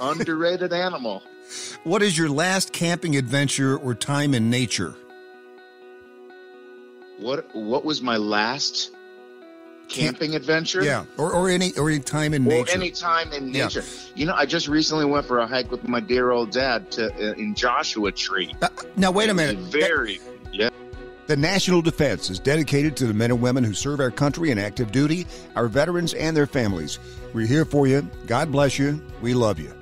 Underrated animal. What is your last camping adventure or time in nature? What What was my last camping adventure? Yeah, or, or any or any time in Or nature. any time in Yeah. nature. You know, I just recently went for a hike with my dear old dad to uh, in Joshua Tree. Uh, now wait a minute. Very. Yeah. The National Defense is dedicated to the men and women who serve our country in active duty, our veterans, and their families. We're here for you. God bless you. We love you.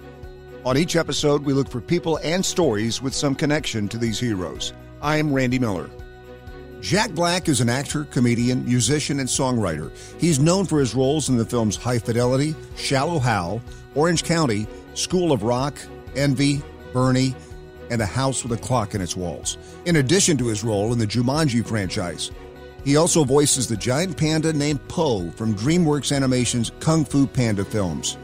On each episode, we look for people and stories with some connection to these heroes. I am Randy Miller. Jack Black is an actor, comedian, musician, and songwriter. He's known for his roles in the films High Fidelity, Shallow Hal, Orange County, School of Rock, Envy, Bernie, and The House with a Clock in its Walls, in addition to his role in the Jumanji franchise. He also voices the giant panda named Po from DreamWorks Animation's Kung Fu Panda films.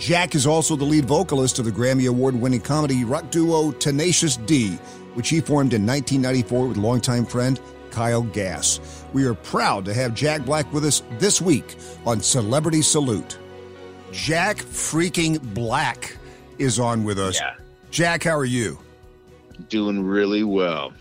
Jack is also the lead vocalist of the Grammy Award winning comedy rock duo Tenacious D, which he formed in 1994 with longtime friend Kyle Gass. We are proud to have Jack Black with us this week on Celebrity Salute. Jack freaking Black is on with us. Yeah. Jack, how are you? Doing really well.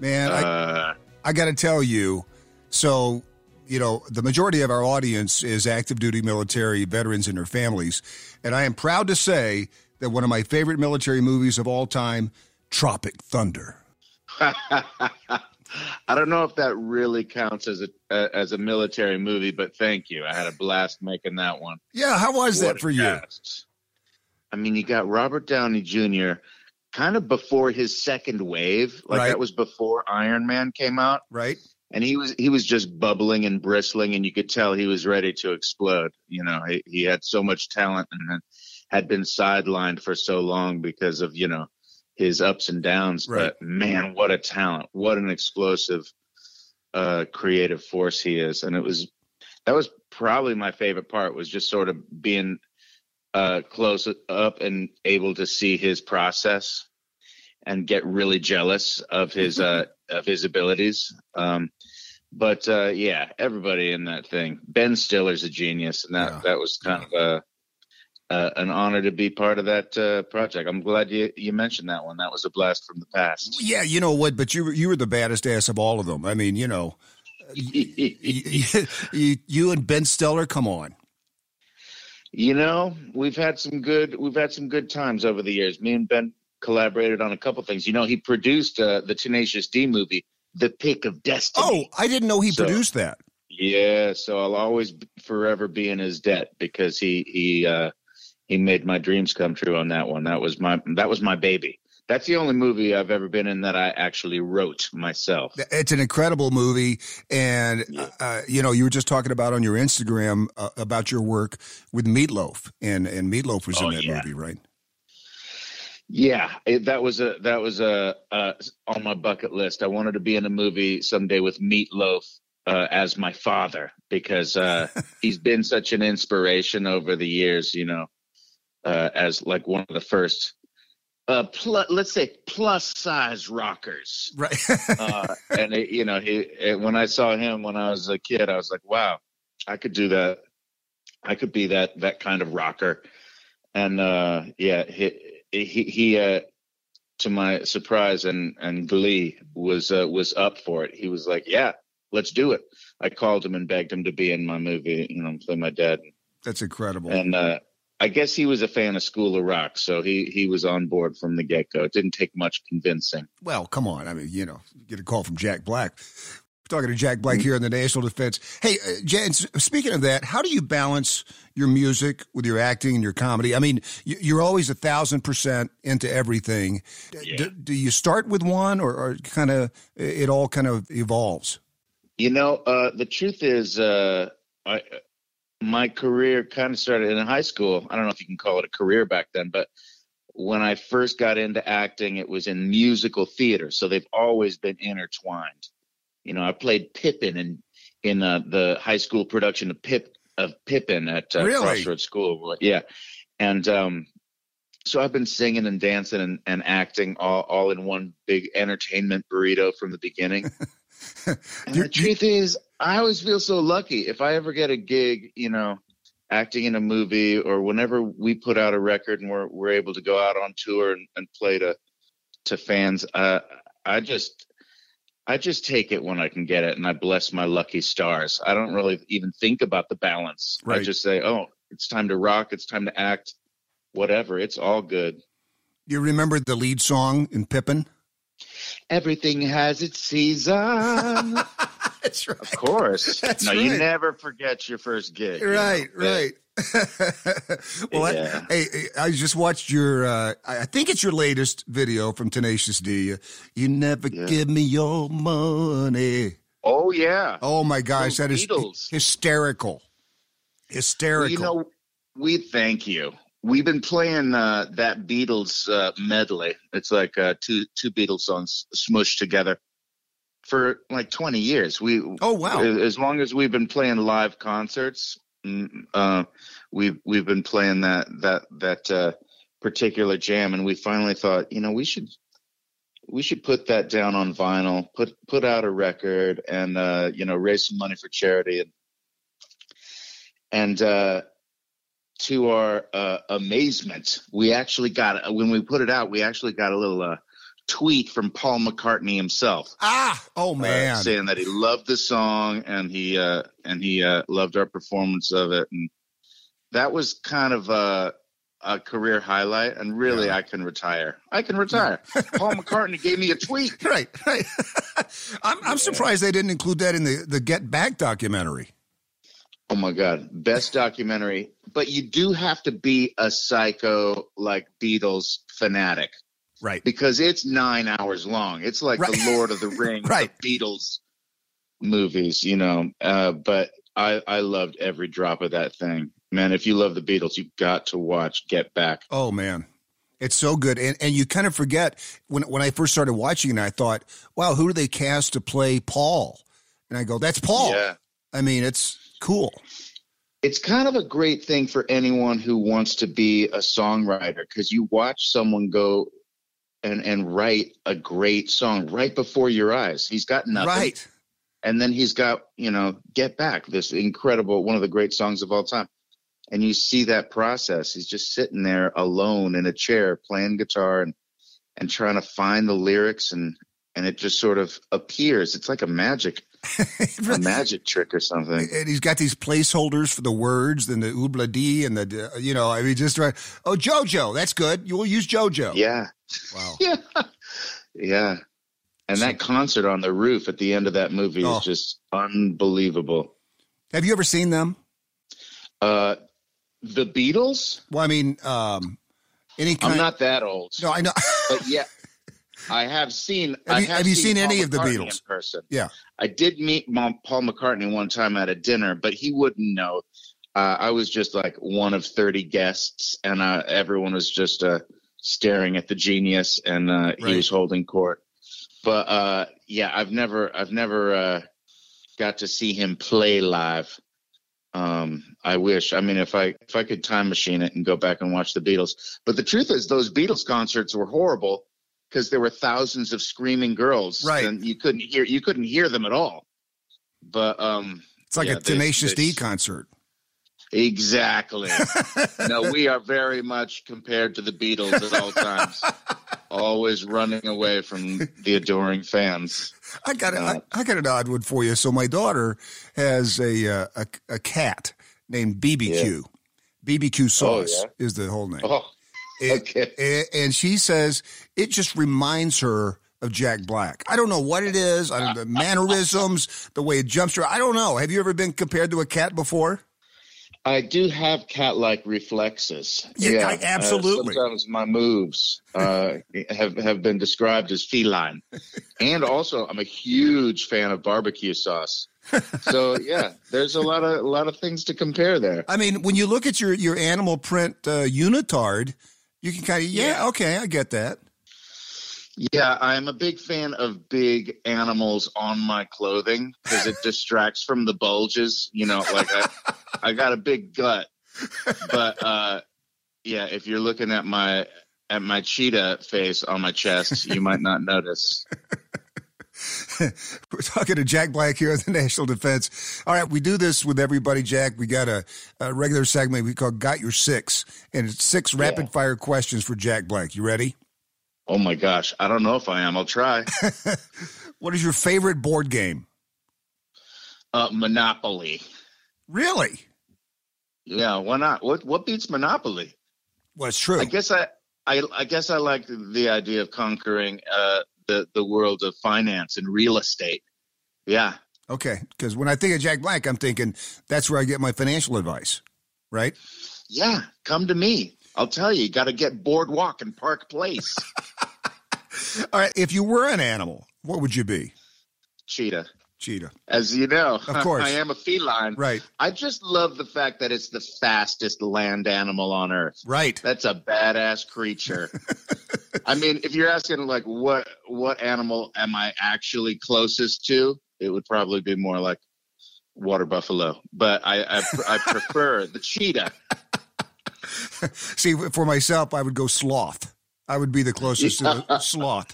Man, I, Uh, I got to tell you, so you know, the majority of our audience is active duty military veterans and their families, and I am proud to say that one of my favorite military movies of all time, Tropic Thunder. I don't know if that really counts as a as a military movie, but thank you. I had a blast making that one. Yeah, how was What that for you? I mean, you got Robert Downey Jr. kind of before his second wave, like Right. that was before Iron Man came out, Right? And he was he was just bubbling and bristling, and you could tell he was ready to explode. You know, he, he had so much talent and had been sidelined for so long because of you know his ups and downs. Right. But man, what a talent! What an explosive, uh, creative force he is, and it was that was probably my favorite part was just sort of being uh, close up and able to see his process and get really jealous of his uh, of his abilities. Um, but uh, yeah, everybody in that thing. Ben Stiller's a genius, and that Yeah. that was kind of a. Uh, an honor to be part of that uh, project. I'm glad you you mentioned that one. That was a blast from the past. Yeah, you know what? But you were you were the baddest ass of all of them. I mean, you know, you, you, you and Ben Stiller, come on. You know, we've had some good we've had some good times over the years. Me and Ben collaborated on a couple things. You know, he produced uh, the Tenacious D movie, The Pick of Destiny. Oh, I didn't know he So- produced that. yeah. So I'll always forever be in his debt because he he uh, he made my dreams come true on that one. That was my that was my baby. That's the only movie I've ever been in that I actually wrote myself. It's an incredible movie, and Yeah. uh, you know you were just talking about on your Instagram uh, about your work with Meatloaf, and and Meatloaf was Oh, in that yeah. movie, right? Yeah, it, that was a that was a uh, on my bucket list. I wanted to be in a movie someday with Meatloaf uh, as my father because uh, he's been such an inspiration over the years. You know, uh, as like one of the first, uh, pl- let's say plus size rockers. Right. Uh, and it, you know, he it, when I saw him when I was a kid, I was like, wow, I could do that. I could be that that kind of rocker. And uh, yeah, he he, he uh, to my surprise and and glee was uh, was up for it. He was like, yeah, let's do it. I called him and begged him to be in my movie, you know, play my dad. That's incredible. And uh, I guess he was a fan of School of Rock, so he he was on board from the get go. It didn't take much convincing. well, come on. I mean, you know, get a call from Jack Black. We're talking to Jack Black Mm-hmm. here in the National Defense. Hey, uh, Jan, speaking of that, how do you balance your music with your acting and your comedy? I mean, you- you're always a thousand percent into everything. D- Yeah. Do, do you start with one, or, or kind of it all kind of evolves? You know, uh, the truth is, uh, I, my career kind of started in high school. I don't know if you can call it a career back then, but when I first got into acting, it was in musical theater. So they've always been intertwined. You know, I played Pippin in in uh, the high school production of Pip of Pippin at uh, Really? Crossroads School. Yeah, and um, so I've been singing and dancing and, and acting all, all in one big entertainment burrito from the beginning. And You- the truth is, I always feel so lucky. If I ever get a gig, you know, acting in a movie or whenever we put out a record and we're we're able to go out on tour and, and play to to fans, uh, I just I just take it when I can get it, and I bless my lucky stars. I don't really even think about the balance. Right. I just say, "Oh, it's time to rock. It's time to act. Whatever. It's all good." You remember the lead song in Pippin? Everything has its season. That's right. of course. That's no, you never forget your first gig. you know? Right, right. well, Yeah. I, hey, I just watched your. Uh, I think it's your latest video from Tenacious D. You, never Yeah. give me your money. Oh yeah. Oh my gosh, Those that is Beatles. hysterical, hysterical. Well, you know, we thank you. We've been playing uh, that Beatles uh, medley. It's like uh, two two Beatles songs smushed together for like twenty years. We oh wow, as long as we've been playing live concerts, uh, we've we've been playing that that that uh, particular jam, and we finally thought, you know, we should we should put that down on vinyl, put put out a record, and uh, you know, raise some money for charity, and and uh, to our uh, amazement, we actually got when we put it out, we actually got a little uh, tweet from Paul McCartney himself ah, oh uh, man, saying that he loved the song and he uh, and he uh, loved our performance of it, and that was kind of a, a career highlight. And really, Yeah. I can retire. I can retire. Paul McCartney gave me a tweet. right, right. I'm I'm surprised they didn't include that in the the Get Back documentary. Oh my god, best documentary! But you do have to be a psycho like Beatles fanatic Right, because it's nine hours long. It's like Right. the Lord of the Rings Right. of Beatles movies, you know. Uh, but I I loved every drop of that thing. Man, if you love the Beatles, you've got to watch Get Back. Oh man. It's so good. And and you kind of forget when when I first started watching it, I thought, wow, who do they cast to play Paul? And I go, that's Paul. Yeah. I mean, it's cool. It's kind of a great thing for anyone who wants to be a songwriter because you watch someone go and and write a great song right before your eyes. He's got nothing. Right. and then he's got you know get back this incredible one of the great songs of all time and you see that process he's just sitting there alone in a chair playing guitar and and trying to find the lyrics and and it just sort of appears it's like a magic a magic trick or something and he's got these placeholders for the words and the oobla dee and the you know I mean just right. Oh, JoJo, that's good. You will use JoJo. yeah Wow. yeah yeah and that concert on the roof at the end of that movie Oh. is just unbelievable Have you ever seen them? uh the beatles Well, I mean, um, any kind. i'm not that old No, I know. but yeah, I have seen. Have I you- have you seen Paul any of the Beatles? in person? Yeah. I did meet Paul McCartney one time at a dinner, but he wouldn't know. Uh, I was just like one of thirty guests, and uh, everyone was just uh, staring at the genius, and uh, Right. he was holding court. But uh, yeah, I've never, I've never uh, got to see him play live. Um, I wish. I mean, if I if I could time machine it and go back and watch the Beatles. But the truth is, those Beatles concerts were horrible because there were thousands of screaming girls, Right. And you couldn't hear you couldn't hear them at all. But um, It's like Yeah, a Tenacious they- D concert. exactly. no, we are very much compared to the Beatles at all times. Always running away from the adoring fans. I got a, I, Uh, I got an odd one for you. So my daughter has a uh, a, a cat named BBQ. BBQ sauce is the whole name. Oh, It- okay. and she says it just reminds her of Jack Black. I don't know what it is. I don't the mannerisms, the way it jumps her. I don't know. Have you ever been compared to a cat before? I do have cat-like reflexes. Yeah, I- uh, absolutely. sometimes my moves uh, have have been described as feline, and also I'm a huge fan of barbecue sauce. So yeah, there's a lot of a lot of things to compare there. I mean, when you look at your your animal print uh, unitard, you can kind of yeah, Yeah. okay, I get that. Yeah, I'm a big fan of big animals on my clothing because it distracts from the bulges. You know, like I, I got a big gut, but uh, yeah, if you're looking at my at my cheetah face on my chest, you might not notice. We're talking to Jack Black here at the National Defense. All right, we do this with everybody, Jack. We got a, a regular segment we call Got Your Six, and it's six yeah. rapid fire questions for Jack Black. You ready? Oh my gosh. I don't know if I am. I'll try. what is your favorite board game? Uh, Monopoly. Really? Yeah, why not? What what beats Monopoly? Well, it's true. I guess I I, I guess I like the, the idea of conquering uh, the the world of finance and real estate. Yeah. Okay, because when I think of Jack Black, I'm thinking that's where I get my financial advice, right? Yeah, come to me. I'll tell you. You got to get Boardwalk and Park Place. All right. If you were an animal, what would you be? Cheetah. Cheetah. As you know, of course, I am a feline. Right. I just love the fact that it's the fastest land animal on earth. Right. That's a badass creature. I mean, if you're asking like what what animal am I actually closest to, it would probably be more like water buffalo. But I I, I prefer the cheetah. See, for myself, I would go sloth. I would be the closest to the sloth.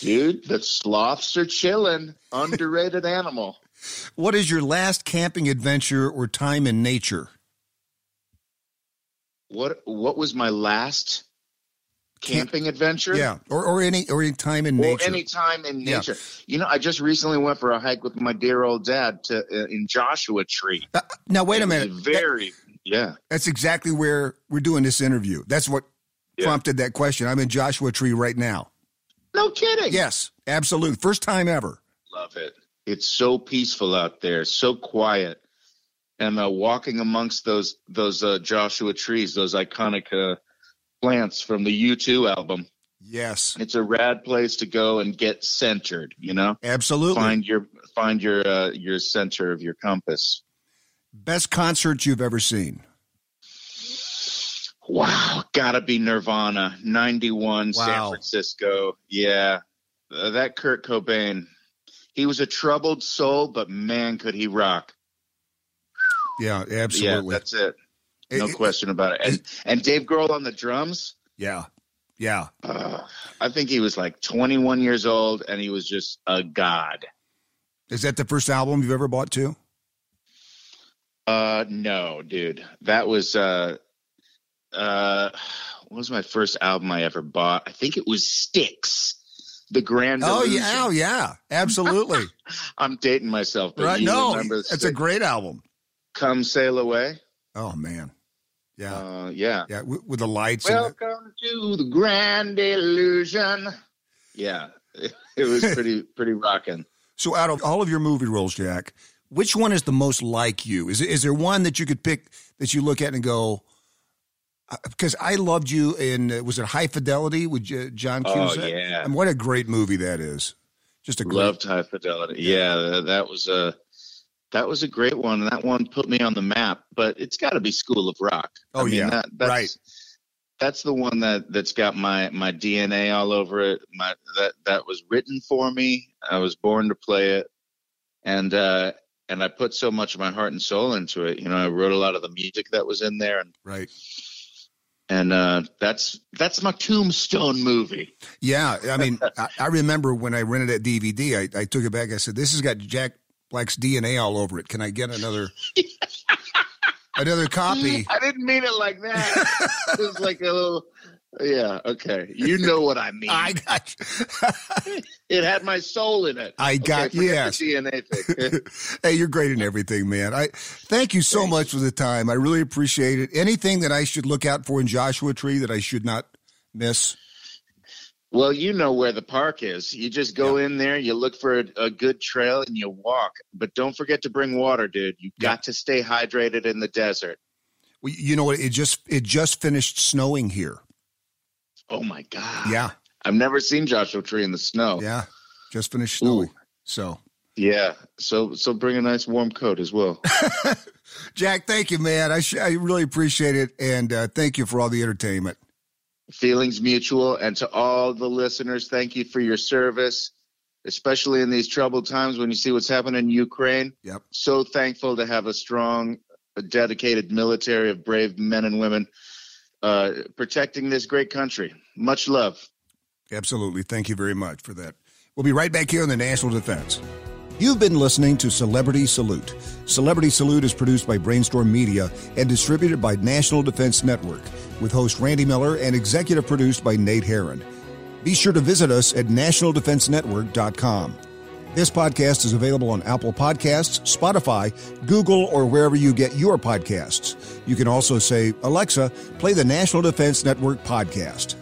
Dude, the sloths are chilling. Underrated animal. What is your last camping adventure or time in nature? What What was my last camping Camp, adventure? Yeah, or or any or any time in or nature. any time in nature. Yeah. You know, I just recently went for a hike with my dear old dad to uh, in Joshua Tree. Uh, now wait a minute. Very that, yeah. That's exactly where we're doing this interview. That's what yeah. prompted that question. I'm in Joshua Tree right now. No kidding. Yes, absolutely. First time ever. Love it. It's so peaceful out there, so quiet. And uh, walking amongst those those uh, Joshua trees, those iconic uh, plants from the U2 album. Yes, it's a rad place to go and get centered. You know, absolutely. Find your find your uh, your center of your compass. Best concert you've ever seen? Wow, gotta be Nirvana, 91, wow. San Francisco. Yeah, uh, that Kurt Cobain. He was a troubled soul, but man, could he rock. Yeah, absolutely. Yeah, that's it. No it, question about it. And, and Dave Grohl on the drums. Yeah, yeah. Uh, I think he was like 21 years old, and he was just a god. Is that the first album you've ever bought too? Uh, no, dude. That was uh uh, what was my first album I ever bought? I think it was Styx. The Grand. Oh yeah, oh yeah, absolutely. I'm dating myself, but right? no, it's a great album. Come sail away. Oh man, yeah, uh, yeah, yeah. With, with the lights. Welcome the... to the Grand Illusion. Yeah, it, it was pretty pretty rocking. So, out of all of your movie roles, Jack, which one is the most like you? Is is there one that you could pick that you look at and go? because I loved you in uh, was it High Fidelity with John oh, Cusack? Oh yeah, and what a great movie that is. Just a great, loved High Fidelity. Yeah, that was a that was a great one. That one put me on the map. But it's got to be School of Rock. Oh I mean, yeah, that, that's, right. That's the one that that's got my my DNA all over it. My that that was written for me. I was born to play it, and uh, and I put so much of my heart and soul into it. You know, I wrote a lot of the music that was in there, and right and uh, that's that's my tombstone movie. Yeah, I mean, I, I, remember when I rented that DVD, I, I, took it back. I said, "This has got Jack Black's DNA all over it. Can I get another another copy?" I didn't mean it like that. it was like a little yeah, okay. You know what I mean. I got you. it had my soul in it. I got okay, yes. DNA thing. hey, you're great in everything, man. I thank you so Thanks. much for the time. I really appreciate it. Anything that I should look out for in Joshua Tree that I should not miss? Well, you know where the park is. You just go yeah. in there, you look for a, a, good trail, and you walk. But don't forget to bring water, dude. You yeah. got to stay hydrated in the desert. Well, you know what? It just it just finished snowing here. Oh my god! Yeah, I've never seen Joshua Tree in the snow. Yeah, just finished snowing. Ooh. So yeah, so so bring a nice warm coat as well. Jack, thank you, man. I sh- I really appreciate it, and uh, thank you for all the entertainment. Feelings mutual, and to all the listeners, thank you for your service, especially in these troubled times when you see what's happening in Ukraine. Yep. So thankful to have a strong, dedicated military of brave men and women uh, protecting this great country. Much love. Absolutely. Thank you very much for that. We'll be right back here on the National Defense. You've been listening to Celebrity Salute. Celebrity Salute is produced by Brainstorm Media and distributed by National Defense Network, with host Randy Miller and executive produced by Nate Herron. Be sure to visit us at nationaldefensenetwork.com. This podcast is available on Apple Podcasts, Spotify, Google, or wherever you get your podcasts. You can also say, Alexa, play the National Defense Network podcast.